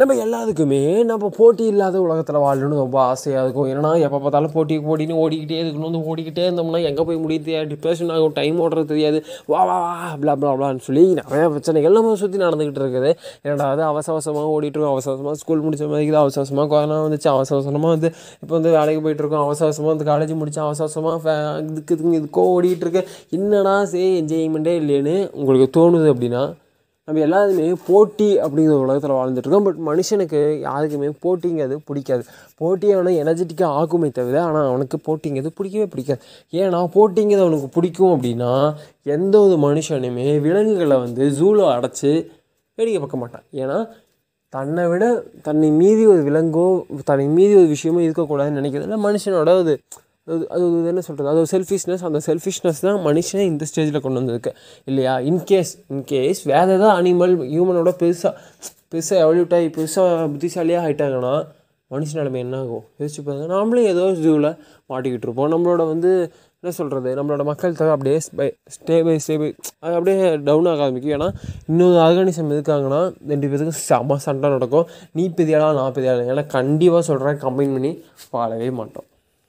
நம்ம எல்லாத்துக்குமே நம்ம போட்டி இல்லாத உலகத்தில் வாழணும்னு ரொம்ப ஆசையாக இருக்கும். ஏன்னா எப்போ பார்த்தாலும் போட்டி போட்டின்னு ஓடிக்கிட்டே இருக்கணும். வந்து ஓடிக்கிட்டே இருந்தோம்னா எங்கே போய் முடியுது? டிப்ரெஷன் ஆகும் டைம் ஓடுறது தெரியாது. வா வா வா பிளா பிளா பிளான்னு சொல்லி நிறையா பிரச்சனைகள் நம்ம சுற்றி நடந்துக்கிட்டு இருக்குது. என்னடா அது அவசர அவசரமாக ஓடிட்டு அவசர அவசரமாக ஸ்கூல் முடிச்ச மாதிரி இருக்குது. அவசர அவசரமாக கொரோனா வந்துச்சு. அவசர அவசரமாக வந்து இப்போ வந்து வேலைக்கு போயிட்டுருக்கோம் அவசவசமாக அவசர அவசரமாக வந்து காலேஜ் முடிச்சு அவசர அவசரமாக இதுக்கு இதுக்கு இதுக்கோ ஓடிக்கிட்டு இருக்கு. என்னடா சே என்ஜாய்மெண்ட்டே இல்லைன்னு உங்களுக்கு தோணுது அப்படின்னா நம்ம எல்லாருமே போட்டி அப்படிங்கிற உலகத்தில் வாழ்ந்துட்டுருக்கோம். பட் மனுஷனுக்கு யாருக்குமே போட்டிங்கிறது பிடிக்காது. போட்டி அவனை எனர்ஜெட்டிக்காக ஆக்குமே தவிர ஆனால் அவனுக்கு போட்டிங்கிறது பிடிக்கவே பிடிக்காது. ஏன்னா போட்டிங்கிறது அவனுக்கு பிடிக்கும் அப்படின்னா எந்த ஒரு மனுஷனுமே விலங்குகளை வந்து ஜூவில் அடைச்சி வேடிக்கை பார்க்க மாட்டான். ஏன்னா தன்னை விட தன்னை மீதி ஒரு விலங்கோ தன்னை மீதி ஒரு விஷயமோ இருக்கக்கூடாதுன்னு நினைக்கிறதுல மனுஷனோட அது அது அது என்ன சொல்கிறது அது செல்ஃபிஷ்னஸ் அந்த செல்ஃபிஷ்னஸ் தான் மனுஷனை இந்த ஸ்டேஜில் கொண்டு வந்திருக்கு. இல்லையா? இன்கேஸ் இன்கேஸ் வேறு ஏதாவது அனிமல் ஹியூமனோட பெருசாக பெருசாக எவல்யூட் ஆகி பெருசாக புத்திசாலியாக ஆகிட்டாங்கன்னா மனுஷ நிலைமை என்ன ஆகும்? யோசிச்சு பாருங்க. நாமளே ஏதோ ஜூவில் மாட்டிக்கிட்டு இருப்போம். நம்மளோட வந்து என்ன சொல்கிறது நம்மளோட மக்கள் தொகை அப்படியே by stay by stay by அது அப்படியே டவுன் ஆக ஆரம்பிக்கும். ஏன்னா இன்னொரு ஆர்கானிசம் இருக்காங்கன்னா ரெண்டு பேருக்கும் செம சண்டை நடக்கும். நீ பெரியாளா நான் பெரியாளா ஏன்னா கண்டிப்பாக சொல்கிறேன் கம்பைன் பண்ணி வாழவே மாட்டோம்.